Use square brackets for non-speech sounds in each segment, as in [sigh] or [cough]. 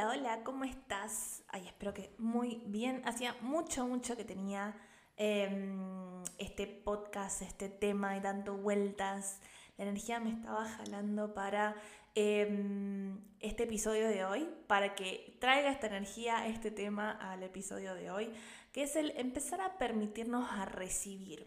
Hola, hola, ¿cómo estás? Ay, espero que muy bien. Hacía mucho, mucho que tenía em, este podcast, este tema de tanto vueltas. La energía me estaba jalando para em, este episodio de hoy, para que traiga esta energía, este tema al episodio de hoy, que es el empezar a permitirnos a recibir.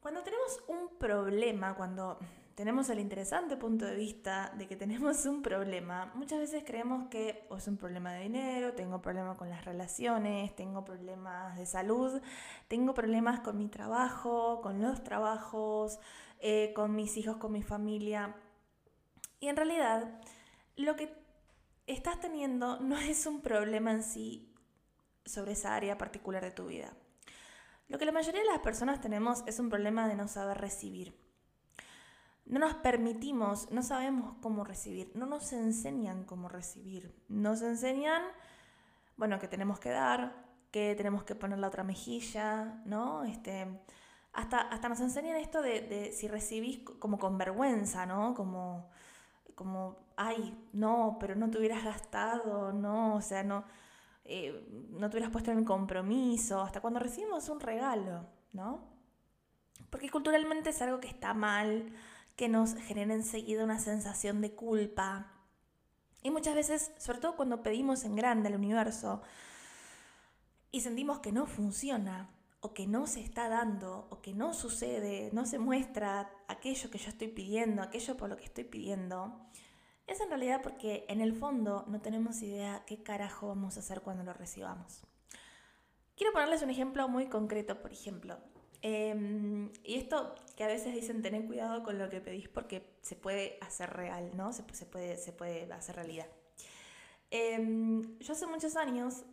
Cuando tenemos un problema, cuando tenemos el interesante punto de vista de que tenemos un problema, muchas veces creemos que o es un problema de dinero, tengo problemas con las relaciones, tengo problemas de salud, tengo problemas con mi trabajo, con los trabajos, eh, con mis hijos, con mi familia. Y en realidad, lo que estás teniendo no es un problema en sí sobre esa área particular de tu vida. Lo que la mayoría de las personas tenemos es un problema de no saber recibir no nos permitimos, no sabemos cómo recibir, no nos enseñan cómo recibir. Nos enseñan, bueno, que tenemos que dar, que tenemos que poner la otra mejilla, ¿no? Este, hasta, hasta nos enseñan esto de, si recibís como con vergüenza, ¿no? Como, como, ay, no, pero no te hubieras gastado, no, o sea, no, eh, no te hubieras puesto en compromiso, hasta cuando recibimos un regalo, ¿no? Porque culturalmente es algo que está mal, que nos genera enseguida una sensación de culpa. Y muchas veces, sobre todo cuando pedimos en grande al universo y sentimos que no funciona, o que no se está dando, o que no sucede, no se muestra aquello que yo estoy pidiendo, aquello por lo que estoy pidiendo, es en realidad porque en el fondo no tenemos idea qué carajo vamos a hacer cuando lo recibamos. Quiero ponerles un ejemplo muy concreto, por ejemplo. Em, y esto que a veces dicen tener cuidado con lo que pedís porque se puede hacer real, ¿no? Se, puede, se puede hacer realidad. Em, yo hace muchos años,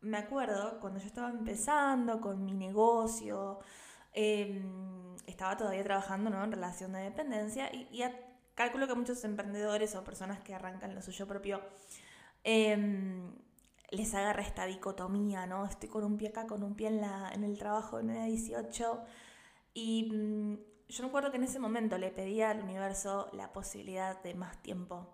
me acuerdo, cuando yo estaba empezando con mi negocio, em, estaba todavía trabajando ¿no? en relación de dependencia y, y calculo que muchos emprendedores o personas que arrancan lo suyo propio les agarra esta dicotomía, ¿no? Estoy con un pie acá, con un pie en, la, en el trabajo de 9 a 18. Y mm, yo me acuerdo que en ese momento le pedía al universo la posibilidad de más tiempo,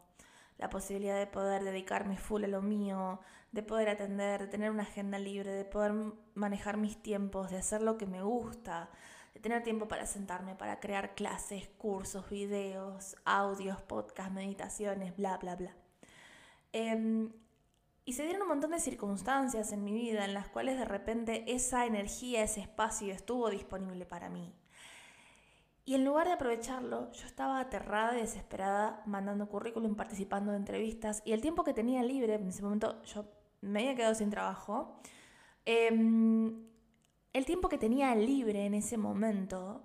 la posibilidad de poder dedicarme full a lo mío, de poder atender, de tener una agenda libre, de poder manejar mis tiempos, de hacer lo que me gusta, de tener tiempo para sentarme, para crear clases, cursos, videos, audios, podcasts, meditaciones, bla, bla, bla. Eh, y se dieron un montón de circunstancias en mi vida en las cuales de repente esa energía, ese espacio estuvo disponible para mí. Y en lugar de aprovecharlo, yo estaba aterrada y desesperada mandando currículum, participando de entrevistas y el tiempo que tenía libre, en ese momento yo me había quedado sin trabajo, em, el tiempo que tenía libre en ese momento,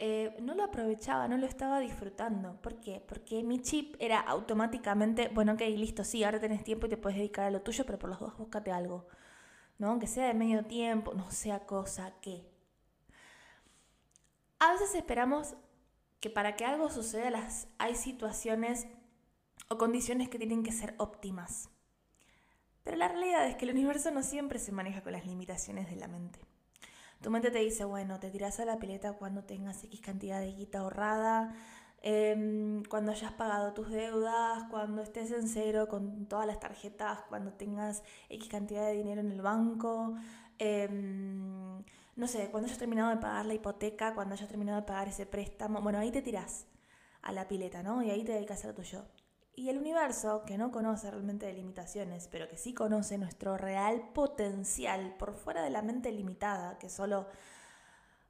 eh, no lo aprovechaba, no lo estaba disfrutando. ¿Por qué? Porque mi chip era automáticamente, bueno, ok, listo, sí, ahora tenés tiempo y te puedes dedicar a lo tuyo, pero por los dos búscate algo. ¿No? Aunque sea de medio tiempo, no sea cosa que. A veces esperamos que para que algo suceda las, hay situaciones o condiciones que tienen que ser óptimas. Pero la realidad es que el universo no siempre se maneja con las limitaciones de la mente. Tu mente te dice, bueno, te tiras a la pileta cuando tengas X cantidad de guita ahorrada, em, cuando hayas pagado tus deudas, cuando estés en cero con todas las tarjetas, cuando tengas X cantidad de dinero en el banco, em, no sé, cuando hayas terminado de pagar la hipoteca, cuando hayas terminado de pagar ese préstamo, bueno, ahí te tiras a la pileta, ¿no? Y ahí te dedicas a lo tuyo. Y el universo, que no conoce realmente de limitaciones, pero que sí conoce nuestro real potencial por fuera de la mente limitada, que solo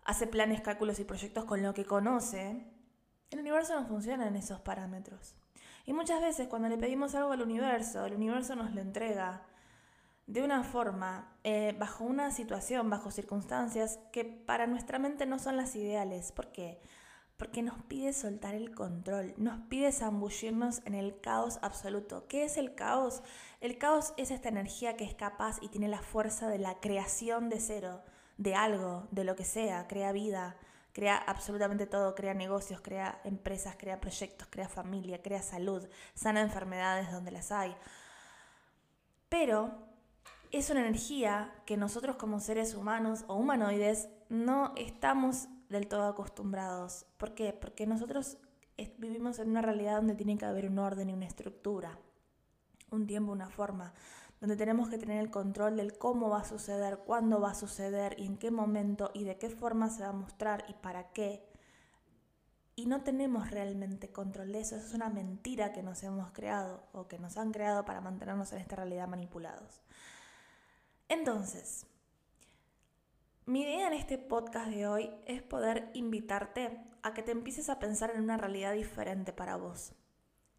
hace planes, cálculos y proyectos con lo que conoce, el universo no funciona en esos parámetros. Y muchas veces cuando le pedimos algo al universo, el universo nos lo entrega de una forma, eh, bajo una situación, bajo circunstancias que para nuestra mente no son las ideales. ¿Por qué? Nos pide soltar el control, nos pide zambullirnos en el caos absoluto. ¿Qué es el caos? El caos es esta energía que es capaz y tiene la fuerza de la creación de cero, de algo, de lo que sea, crea vida, crea absolutamente todo, crea negocios, crea empresas, crea proyectos, crea familia, crea salud, sana enfermedades donde las hay. Pero es una energía que nosotros como seres humanos o humanoides no estamos del todo acostumbrados. ¿Por qué? Porque nosotros vivimos en una realidad donde tiene que haber un orden y una estructura. un tiempo, una forma, donde tenemos que tener el control del cómo va a suceder, cuándo va a suceder y en qué momento y de qué forma se va a mostrar y para qué. Y no tenemos realmente control de eso, eso es una mentira que nos hemos creado o que nos han creado para mantenernos en esta realidad manipulados. Entonces, mi idea en este podcast de hoy es poder invitarte a que te empieces a pensar en una realidad diferente para vos.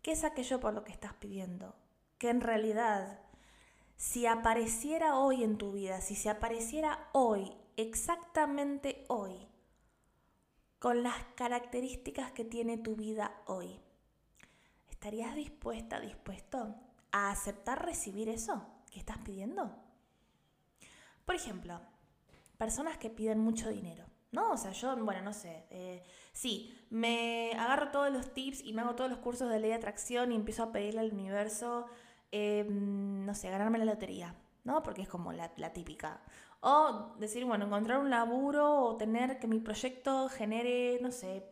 ¿Qué es aquello por lo que estás pidiendo? Que en realidad, si apareciera hoy en tu vida, si se apareciera hoy, exactamente hoy, con las características que tiene tu vida hoy, ¿estarías dispuesta, dispuesto a aceptar recibir eso que estás pidiendo? Por ejemplo, personas que piden mucho dinero. ¿No? O sea, yo, bueno, no sé. Eh, sí, me agarro todos los tips y me hago todos los cursos de ley de atracción y empiezo a pedirle al universo, em, no sé, ganarme la lotería, ¿no? Porque es como la, la típica. O decir, bueno, encontrar un laburo o tener que mi proyecto genere, no sé,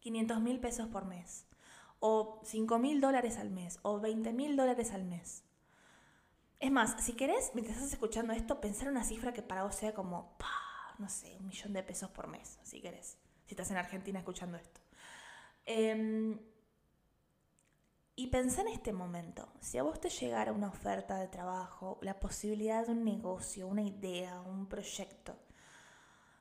500 mil pesos por mes. O 5 mil dólares al mes. O 20 mil dólares al mes. Es más, si querés, mientras estás escuchando esto, pensar una cifra que para vos sea como, no sé, un millón de pesos por mes, si querés, si estás en Argentina escuchando esto. Em, y pensá en este momento, si a vos te llegara una oferta de trabajo, la posibilidad de un negocio, una idea, un proyecto,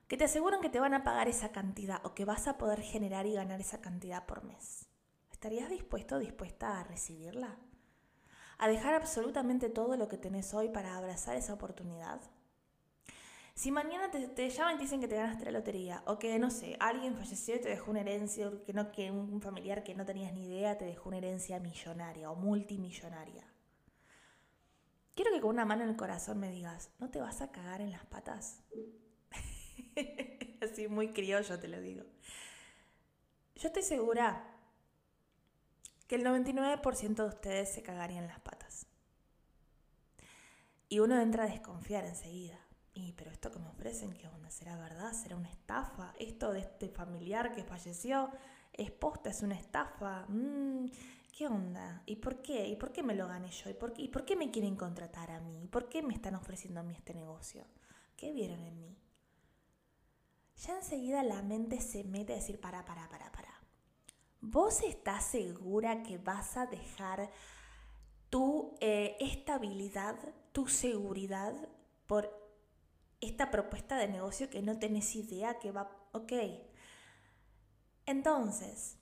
que te aseguran que te van a pagar esa cantidad o que vas a poder generar y ganar esa cantidad por mes, ¿estarías dispuesto o dispuesta a recibirla? A dejar absolutamente todo lo que tenés hoy para abrazar esa oportunidad? Si mañana te, llaman y dicen que te ganaste la lotería, o que, no sé, alguien falleció y te dejó una herencia, que, no, que un familiar que no tenías ni idea te dejó una herencia millonaria o multimillonaria. Quiero que con una mano en el corazón me digas, ¿no te vas a cagar en las patas? [laughs] Así muy criollo te lo digo. Yo estoy segura que el 99% de ustedes se cagarían las patas. Y uno entra a desconfiar enseguida. Y, pero esto que me ofrecen, ¿qué onda? ¿Será verdad? ¿Será una estafa? ¿Esto de este familiar que falleció es posta? ¿Es una estafa? Mm, ¿Qué onda? ¿Y por qué? ¿Y por qué me lo gané yo? ¿Y por qué, ¿Y por qué me quieren contratar a mí? ¿Y por qué me están ofreciendo a mí este negocio? ¿Qué vieron en mí? Ya enseguida la mente se mete a decir, para, para, para, para. ¿Vos estás segura que vas a dejar tu eh, estabilidad, tu seguridad por esta propuesta de negocio que no tenés idea que va... Ok. Entonces,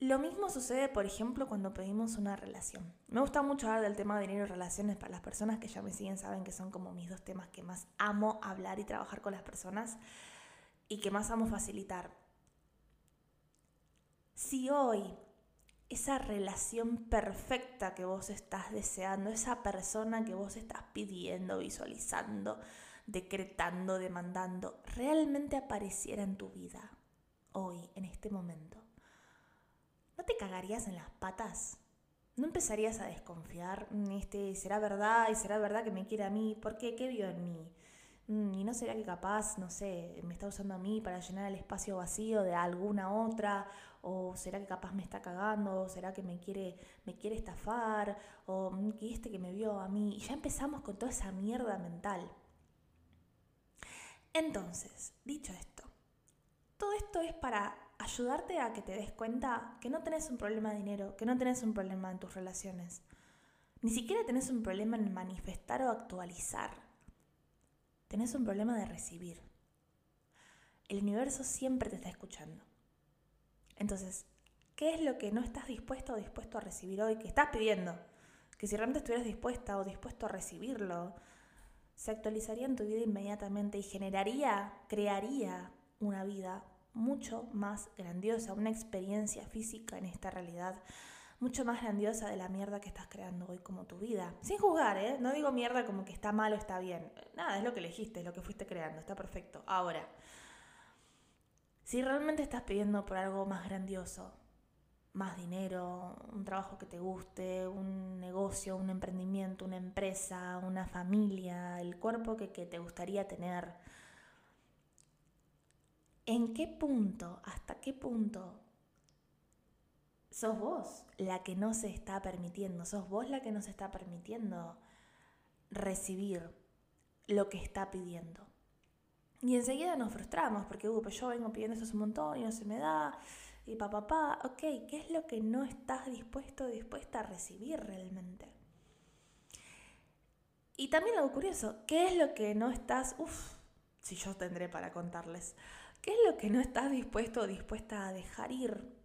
lo mismo sucede, por ejemplo, cuando pedimos una relación. Me gusta mucho hablar del tema de dinero y relaciones. Para las personas que ya me siguen saben que son como mis dos temas que más amo hablar y trabajar con las personas y que más amo facilitar. Si hoy esa relación perfecta que vos estás deseando, esa persona que vos estás pidiendo, visualizando, decretando, demandando, realmente apareciera en tu vida hoy, en este momento, ¿no te cagarías en las patas? ¿No empezarías a desconfiar? Mm, este, ¿Será verdad? ¿Y será verdad que me quiere a mí? ¿Por qué? ¿Qué vio en mí? Mm, ¿Y no será que capaz, no sé, me está usando a mí para llenar el espacio vacío de alguna otra? O será que capaz me está cagando, o será que me quiere, me quiere estafar, o que este que me vio a mí. Y ya empezamos con toda esa mierda mental. Entonces, dicho esto, todo esto es para ayudarte a que te des cuenta que no tenés un problema de dinero, que no tenés un problema en tus relaciones. Ni siquiera tenés un problema en manifestar o actualizar. Tenés un problema de recibir. El universo siempre te está escuchando. Entonces, ¿qué es lo que no estás dispuesto o dispuesto a recibir hoy? Que estás pidiendo. Que si realmente estuvieras dispuesta o dispuesto a recibirlo, se actualizaría en tu vida inmediatamente y generaría, crearía una vida mucho más grandiosa, una experiencia física en esta realidad mucho más grandiosa de la mierda que estás creando hoy como tu vida. Sin juzgar, ¿eh? No digo mierda como que está mal o está bien. Nada, es lo que elegiste, es lo que fuiste creando, está perfecto. Ahora, si realmente estás pidiendo por algo más grandioso, más dinero, un trabajo que te guste, un negocio, un emprendimiento, una empresa, una familia, el cuerpo que, te gustaría tener, ¿en qué punto, hasta qué punto sos vos la que no se está permitiendo, sos vos la que no se está permitiendo recibir lo que está pidiendo. Y enseguida nos frustramos porque, uh, pues yo vengo pidiendo eso un montón y no se me da. Y papá, pa, ok, ¿qué es lo que no estás dispuesto o dispuesta a recibir realmente? Y también algo curioso, ¿qué es lo que no estás, uff, si yo tendré para contarles, ¿qué es lo que no estás dispuesto o dispuesta a dejar ir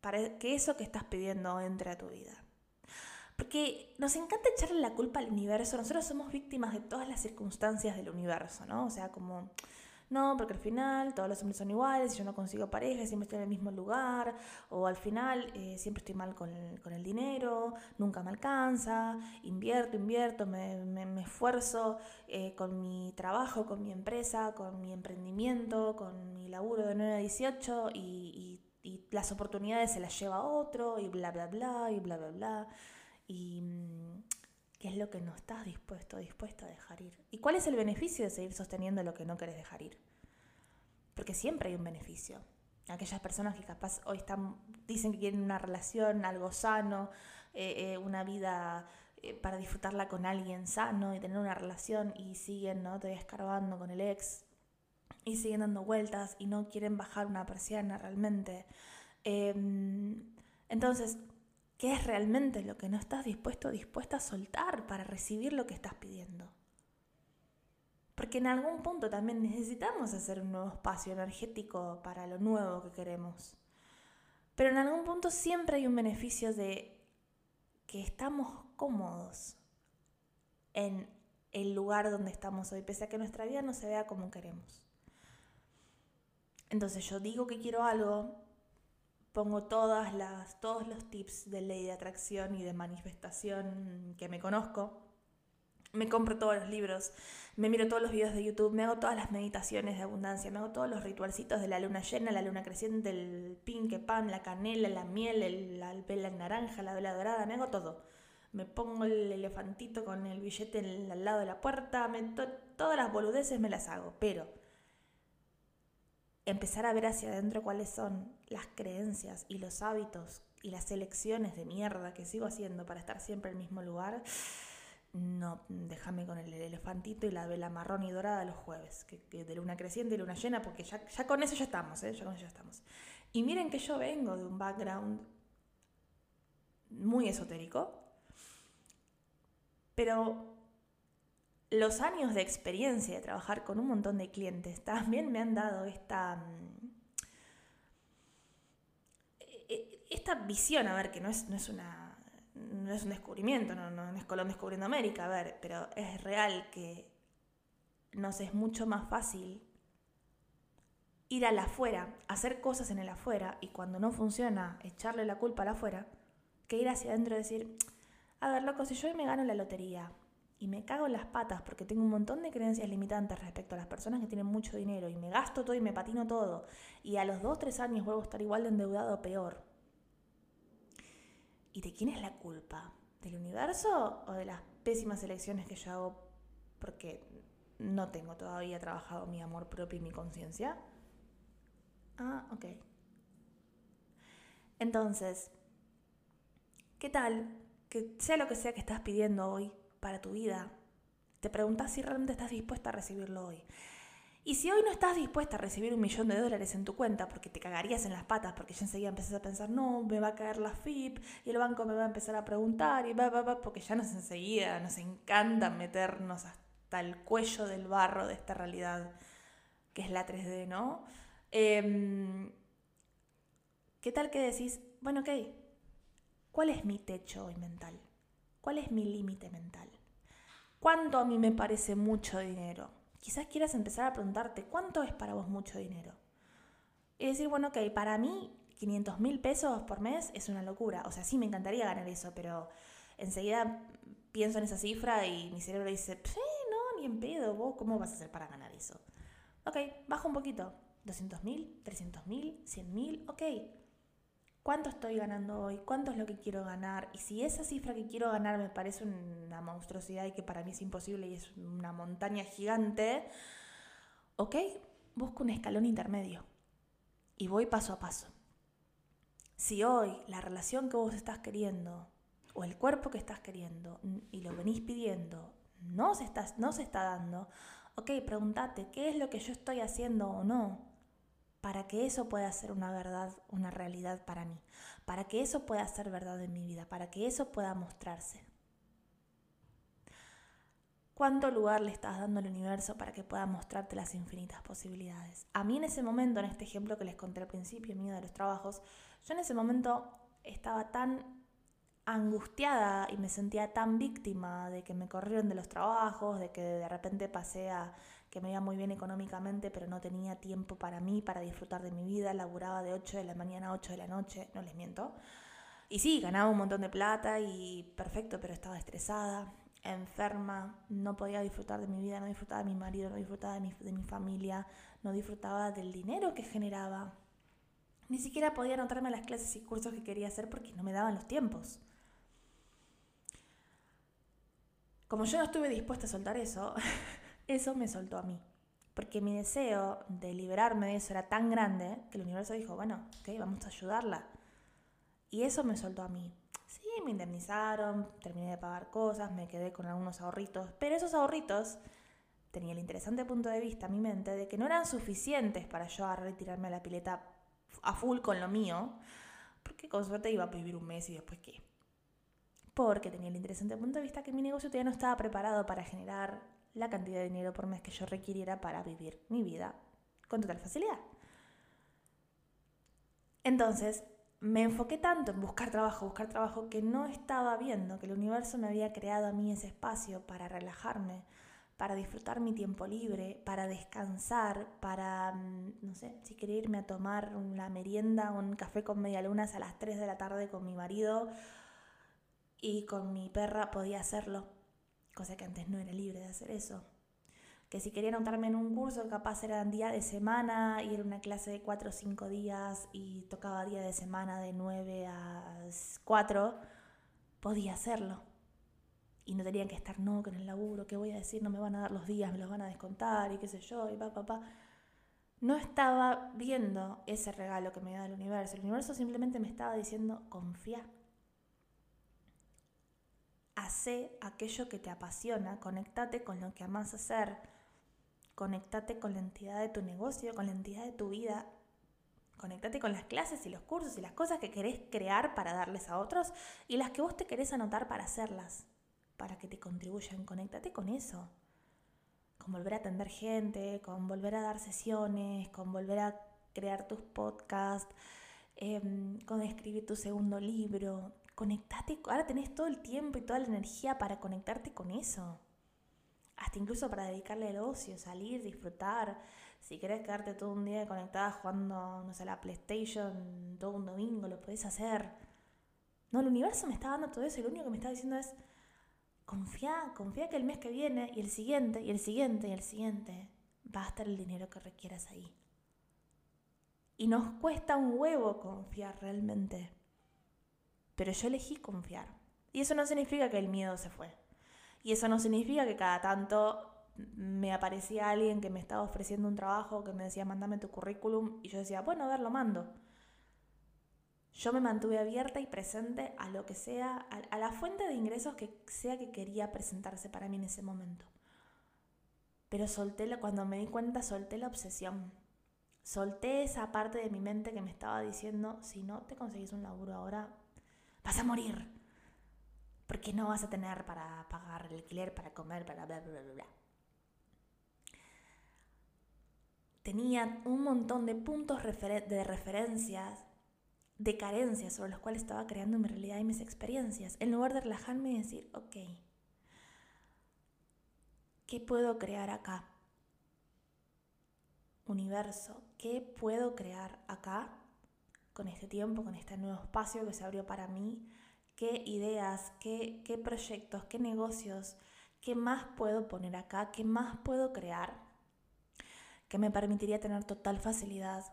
para que eso que estás pidiendo entre a tu vida? Porque nos encanta echarle la culpa al universo. Nosotros somos víctimas de todas las circunstancias del universo, ¿no? O sea, como, no, porque al final todos los hombres son iguales, yo no consigo pareja, siempre estoy en el mismo lugar, o al final eh, siempre estoy mal con el, dinero, nunca me alcanza, invierto, invierto, me, esfuerzo eh, con mi trabajo, con mi empresa, con mi emprendimiento, con mi laburo de 9 a 18 y, y, y las oportunidades se las lleva otro y bla, bla, bla, y bla, bla, bla y mm, qué es lo que no estás dispuesto, dispuesta a dejar ir. ¿Y cuál es el beneficio de seguir sosteniendo lo que no querés dejar ir? Porque siempre hay un beneficio. Aquellas personas que capaz hoy están, dicen que quieren una relación, algo sano, eh, eh, una vida eh, para disfrutarla con alguien sano y tener una relación y siguen ¿no? todavía escarbando con el ex y siguen dando vueltas y no quieren bajar una persiana realmente. Em, entonces, ¿Qué es realmente lo que no estás dispuesto o dispuesta a soltar para recibir lo que estás pidiendo? Porque en algún punto también necesitamos hacer un nuevo espacio energético para lo nuevo que queremos. Pero en algún punto siempre hay un beneficio de que estamos cómodos en el lugar donde estamos hoy, pese a que nuestra vida no se vea como queremos. Entonces yo digo que quiero algo, pongo todas las, todos los tips de ley de atracción y de manifestación que me conozco. Me compro todos los libros, me miro todos los videos de YouTube, me hago todas las meditaciones de abundancia, me hago todos los ritualcitos de la luna llena, la luna creciente, el pink pan, la canela, la miel, la vela naranja, la vela dorada, me hago todo. Me pongo el elefantito con el billete al lado de la puerta, todas las boludeces me las hago, pero empezar a ver hacia adentro cuáles son las creencias y los hábitos y las elecciones de mierda que sigo haciendo para estar siempre en el mismo lugar, no, déjame con el elefantito y la vela marrón y dorada los jueves, que, de luna creciente y luna llena, porque ya con eso ya estamos, ¿eh? ya con eso ya estamos. Y miren que yo vengo de un background muy esotérico, pero los años de experiencia de trabajar con un montón de clientes. También me han dado esta, mm, e, e, esta visión, a ver, que no es, no es, una, no es un descubrimiento, no, no, es Colón descubriendo América, a ver, pero es real que nos es mucho más fácil ir al afuera, hacer cosas en el afuera y cuando no funciona, echarle la culpa al afuera, que ir hacia adentro y decir, a ver, loco, si yo me gano la lotería, y me cago en las patas porque tengo un montón de creencias limitantes respecto a las personas que tienen mucho dinero y me gasto todo y me patino todo y a los 2, 3 años vuelvo a estar igual de endeudado o peor. ¿Y de quién es la culpa? ¿Del universo o de las pésimas elecciones que yo hago porque no tengo todavía trabajado mi amor propio y mi conciencia? Ah, ok. Entonces, ¿qué tal? Que sea lo que sea que estás pidiendo hoy, para tu vida. Te preguntas si realmente estás dispuesta a recibirlo hoy. Y si hoy no estás dispuesta a recibir un millón de dólares en tu cuenta porque te cagarías en las patas, porque ya enseguida empezás a pensar, no, me va a caer la FIP y el banco me va a empezar a preguntar y va, va, va, porque ya nos enseguida, nos encanta meternos hasta el cuello del barro de esta realidad que es la 3D, ¿no? Em, ¿Qué tal que decís, bueno, ok, ¿cuál es mi techo hoy mental? ¿Cuál es mi límite mental? ¿Cuánto a mí me parece mucho dinero? Quizás quieras empezar a preguntarte, ¿cuánto es para vos mucho dinero? Y decir, bueno, ok, para mí 500 mil pesos por mes es una locura. O sea, sí me encantaría ganar eso, pero enseguida pienso en esa cifra y mi cerebro dice, no, ni en pedo, vos cómo vas a hacer para ganar eso. Ok, bajo un poquito. 200 mil, 300 mil, 100 mil, ok cuánto estoy ganando hoy, cuánto es lo que quiero ganar. Y si esa cifra que quiero ganar me parece una monstruosidad y que para mí es imposible y es una montaña gigante, ok, busco un escalón intermedio y voy paso a paso. si hoy la relación que vos estás queriendo o el cuerpo que estás queriendo y lo venís pidiendo no se está, no se está dando, ok, pregúntate, ¿qué es lo que yo estoy haciendo o no? Para que eso pueda ser una verdad, una realidad para mí, para que eso pueda ser verdad en mi vida, para que eso pueda mostrarse. ¿Cuánto lugar le estás dando al universo para que pueda mostrarte las infinitas posibilidades? A mí en ese momento, en este ejemplo que les conté al principio mío de los trabajos, yo en ese momento estaba tan angustiada y me sentía tan víctima de que me corrieron de los trabajos, de que de repente pasé a que me iba muy bien económicamente, pero no tenía tiempo para mí, para disfrutar de mi vida, laburaba de 8 de la mañana a 8 de la noche, no les miento. Y sí, ganaba un montón de plata y perfecto, pero estaba estresada, enferma, no podía disfrutar de mi vida, no disfrutaba de mi marido, no disfrutaba de mi, de mi familia, no disfrutaba del dinero que generaba. Ni siquiera podía anotarme las clases y cursos que quería hacer porque no me daban los tiempos. Como yo no estuve dispuesta a soltar eso, [laughs] eso me soltó a mí. Porque mi deseo de liberarme de eso era tan grande que el universo dijo, bueno, ok, vamos a ayudarla. Y eso me soltó a mí. Sí, me indemnizaron, terminé de pagar cosas, me quedé con algunos ahorritos, pero esos ahorritos tenía el interesante punto de vista mi mente de que no eran suficientes para yo retirarme a la pileta a full con lo mío, porque con suerte iba a vivir un mes y después qué porque tenía el interesante punto de vista que mi negocio todavía no estaba preparado para generar la cantidad de dinero por mes que yo requiriera para vivir mi vida con total facilidad. Entonces, me enfoqué tanto en buscar trabajo, buscar trabajo, que no estaba viendo que el universo me había creado a mí ese espacio para relajarme, para disfrutar mi tiempo libre, para descansar, para, mm, no sé, si quería irme a tomar una merienda, un café con media lunas a las 3 de la tarde con mi marido y con mi perra podía hacerlo, cosa que antes no era libre de hacer eso. Que si quería anotarme en un curso, capaz era día de semana y era una clase de 4 o 5 días y tocaba día de semana de 9 a 4, podía hacerlo. Y no tenía que estar, no, con el laburo, ¿qué voy a decir? No me van a dar los días, me los van a descontar y qué sé yo, y pa, pa, pa. No estaba viendo ese regalo que me da el universo. El universo simplemente me estaba diciendo, confía Hacé aquello que te apasiona, conectate con lo que amas hacer, conectate con la entidad de tu negocio, con la entidad de tu vida, conectate con las clases y los cursos y las cosas que querés crear para darles a otros y las que vos te querés anotar para hacerlas, para que te contribuyan, conectate con eso. Con volver a atender gente, con volver a dar sesiones, con volver a crear tus podcasts, em, con escribir tu segundo libro, conectate, ahora tenés todo el tiempo y toda la energía para conectarte con eso. Hasta incluso para dedicarle el ocio, salir, disfrutar. Si querés quedarte todo un día conectada jugando, no sé, la PlayStation todo un domingo, lo podés hacer. No, el universo me está dando todo eso y lo único que me está diciendo es, confía, confía que el mes que viene y el siguiente y el siguiente y el siguiente va a estar el dinero que requieras ahí. Y nos cuesta un huevo confiar realmente. Pero yo elegí confiar. Y eso no significa que el miedo se fue. Y eso no significa que cada tanto me aparecía alguien que me estaba ofreciendo un trabajo, que me decía, mándame tu currículum, y yo decía, bueno, a ver, lo mando. Yo me mantuve abierta y presente a lo que sea, a, la fuente de ingresos que sea que quería presentarse para mí en ese momento. Pero solté, cuando me di cuenta, solté la obsesión. Solté esa parte de mi mente que me estaba diciendo, si no te conseguís un laburo ahora, vas a morir. Porque no vas a tener para pagar el alquiler, para comer, para bla, bla, bla, bla. Tenía un montón de puntos de referencias, de carencias sobre los cuales estaba creando mi realidad y mis experiencias. En lugar de relajarme y decir, ok, ¿qué puedo crear acá? Universo, ¿qué puedo crear acá con este tiempo, con este nuevo espacio que se abrió para mí, qué ideas, qué, proyectos, qué negocios, qué más puedo poner acá, qué más puedo crear, que me permitiría tener total facilidad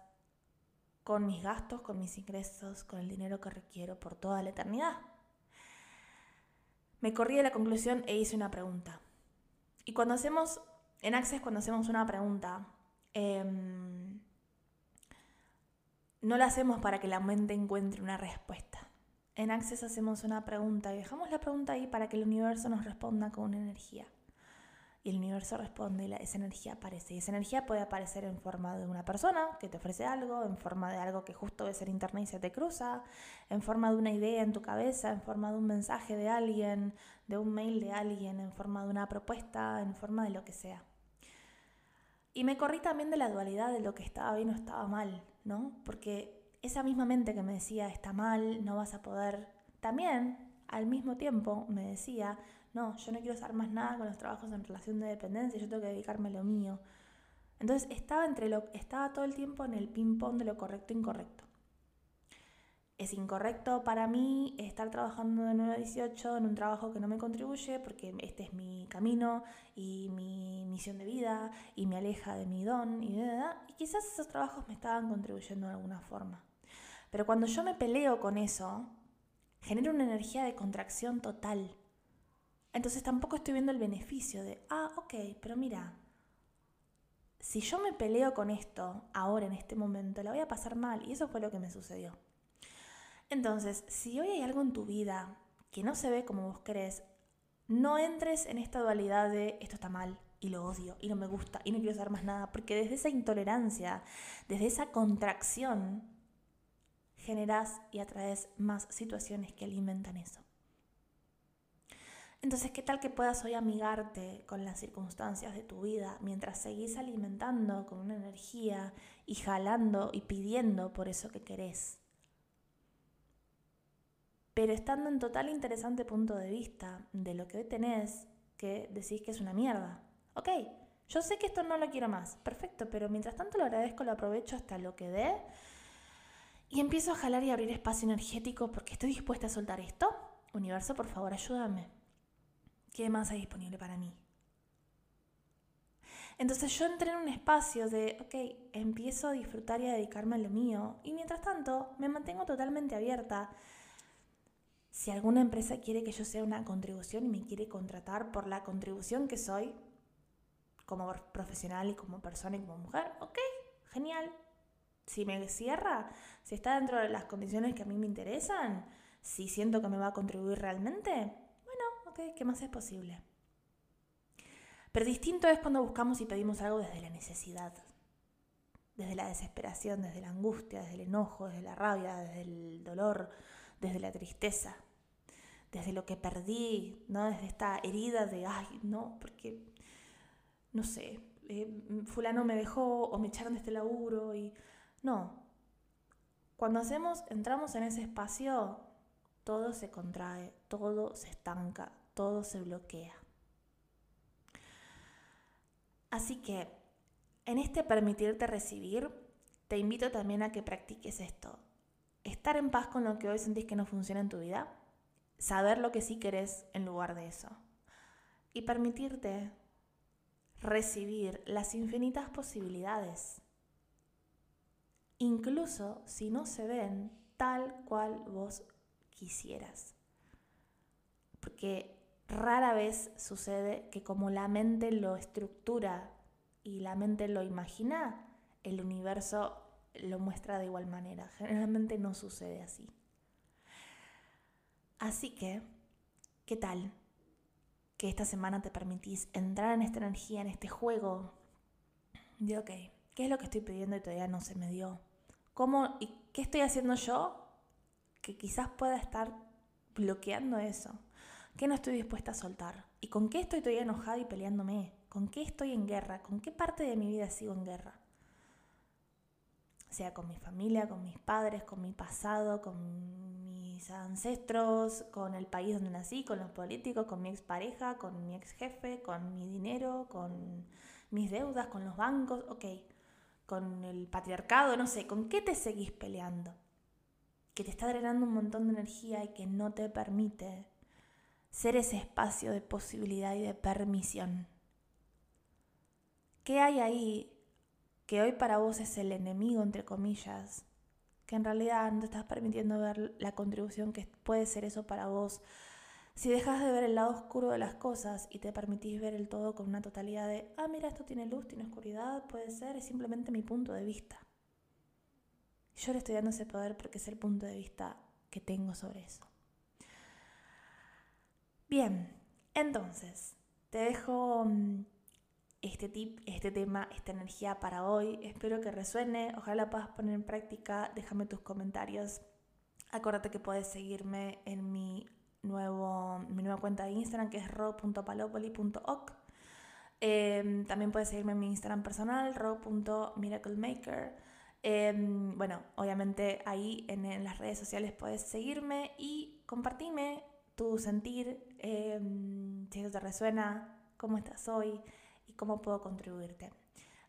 con mis gastos, con mis ingresos, con el dinero que requiero por toda la eternidad. Me corrí de la conclusión e hice una pregunta. Y cuando hacemos, en Access, cuando hacemos una pregunta, eh, no lo hacemos para que la mente encuentre una respuesta. En Access hacemos una pregunta y dejamos la pregunta ahí para que el universo nos responda con una energía. Y el universo responde y esa energía aparece. Y esa energía puede aparecer en forma de una persona que te ofrece algo, en forma de algo que justo ves en internet y se te cruza, en forma de una idea en tu cabeza, en forma de un mensaje de alguien, de un mail de alguien, en forma de una propuesta, en forma de lo que sea. Y me corrí también de la dualidad de lo que estaba bien o estaba mal, ¿no? Porque esa misma mente que me decía, está mal, no vas a poder, también al mismo tiempo me decía, no, yo no quiero hacer más nada con los trabajos en relación de dependencia, yo tengo que dedicarme a lo mío. Entonces estaba, entre lo, estaba todo el tiempo en el ping-pong de lo correcto e incorrecto. Es incorrecto para mí estar trabajando de 9 a 18 en un trabajo que no me contribuye porque este es mi camino y mi misión de vida y me aleja de mi don y, y quizás esos trabajos me estaban contribuyendo de alguna forma. Pero cuando yo me peleo con eso, genero una energía de contracción total. Entonces tampoco estoy viendo el beneficio de, ah, ok, pero mira, si yo me peleo con esto ahora, en este momento, la voy a pasar mal. Y eso fue lo que me sucedió. Entonces, si hoy hay algo en tu vida que no se ve como vos querés, no entres en esta dualidad de esto está mal y lo odio y no me gusta y no quiero hacer más nada, porque desde esa intolerancia, desde esa contracción, generas y atraes más situaciones que alimentan eso. Entonces, ¿qué tal que puedas hoy amigarte con las circunstancias de tu vida mientras seguís alimentando con una energía y jalando y pidiendo por eso que querés? Pero estando en total interesante punto de vista de lo que hoy tenés, que decís que es una mierda. Ok, yo sé que esto no lo quiero más, perfecto, pero mientras tanto lo agradezco, lo aprovecho hasta lo que dé y empiezo a jalar y abrir espacio energético porque estoy dispuesta a soltar esto. Universo, por favor, ayúdame. ¿Qué más hay disponible para mí? Entonces yo entré en un espacio de, ok, empiezo a disfrutar y a dedicarme a lo mío. Y mientras tanto, me mantengo totalmente abierta. Si alguna empresa quiere que yo sea una contribución y me quiere contratar por la contribución que soy, como profesional y como persona y como mujer, ok, genial, si me cierra, si está dentro de las condiciones que a mí me interesan, si siento que me va a contribuir realmente, bueno, ok, ¿qué más es posible? Pero distinto es cuando buscamos y pedimos algo desde la necesidad, desde la desesperación, desde la angustia, desde el enojo, desde la rabia, desde el dolor, desde la tristeza, desde lo que perdí, ¿no? Desde esta herida de, ay, no, porque, no sé, eh, fulano me dejó o me echaron de este laburo y no. Cuando hacemos, entramos en ese espacio, todo se contrae, todo se estanca, todo se bloquea. Así que, en este permitirte recibir, te invito también a que practiques esto. Estar en paz con lo que hoy sentís que no funciona en tu vida, saber lo que sí querés en lugar de eso. Y permitirte recibir las infinitas posibilidades incluso si no se ven tal cual vos quisieras. Porque rara vez sucede que como la mente lo estructura y la mente lo imagina, el universo lo muestra de igual manera. Generalmente no sucede así. Así que, ¿qué tal? Que esta semana te permitís entrar en esta energía, en este juego de, ok, ¿qué es lo que estoy pidiendo y todavía no se me dio? ¿Cómo y qué estoy haciendo yo que quizás pueda estar bloqueando eso? ¿Qué no estoy dispuesta a soltar? ¿Y con qué estoy todavía enojada y peleándome? ¿Con qué estoy en guerra? ¿Con qué parte de mi vida sigo en guerra? Sea con mi familia, con mis padres, con mi pasado, con mis ancestros, con el país donde nací, con los políticos, con mi expareja, con mi ex jefe, con mi dinero, con mis deudas, con los bancos. Ok, con el patriarcado, no sé, ¿con qué te seguís peleando? Que te está drenando un montón de energía y que no te permite ser ese espacio de posibilidad y de permisión. ¿Qué hay ahí que hoy para vos es el enemigo, entre comillas, que en realidad no te estás permitiendo ver la contribución que puede ser eso para vos si dejas de ver el lado oscuro de las cosas y te permitís ver el todo con una totalidad de, ah, mira, esto tiene luz, tiene oscuridad, puede ser, es simplemente mi punto de vista. Yo le estoy dando ese poder porque es el punto de vista que tengo sobre eso. Bien, entonces, te dejo mm, este tip, este tema, esta energía para hoy. Espero que resuene, ojalá puedas poner en práctica, déjame tus comentarios. Acuérdate que puedes seguirme en mi, nuevo, mi nueva cuenta de Instagram que es ro.palopoli.oc. Em, también puedes seguirme en mi Instagram personal, ro.miraclemaker. Em, bueno, obviamente ahí en, las redes sociales puedes seguirme y compartirme tu sentir, em, si eso te resuena, cómo estás hoy cómo puedo contribuirte.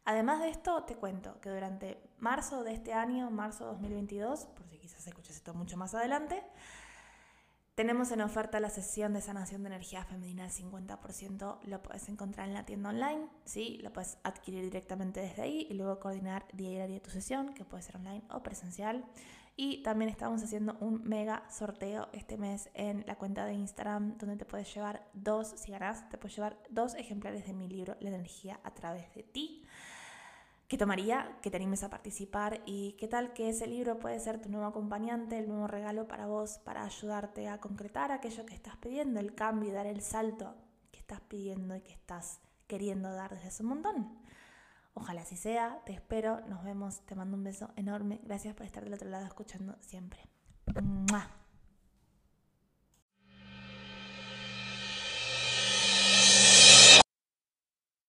Además de esto, te cuento que durante marzo de este año, marzo 2022, por si quizás escuches esto mucho más adelante, tenemos en oferta la sesión de sanación de energía femenina al 50%. Lo puedes encontrar en la tienda online, ¿sí? Lo puedes adquirir directamente desde ahí y luego coordinar día a día tu sesión, que puede ser online o presencial. Y también estamos haciendo un mega sorteo este mes en la cuenta de Instagram, donde te puedes llevar dos, si ganas, te puedes llevar dos ejemplares de mi libro, La energía a través de ti. ¿Qué tomaría? Que te animes a participar y qué tal que ese libro puede ser tu nuevo acompañante, el nuevo regalo para vos, para ayudarte a concretar aquello que estás pidiendo, el cambio y dar el salto que estás pidiendo y que estás queriendo dar desde hace un montón. Ojalá así sea, te espero, nos vemos, te mando un beso enorme, gracias por estar del otro lado escuchando siempre.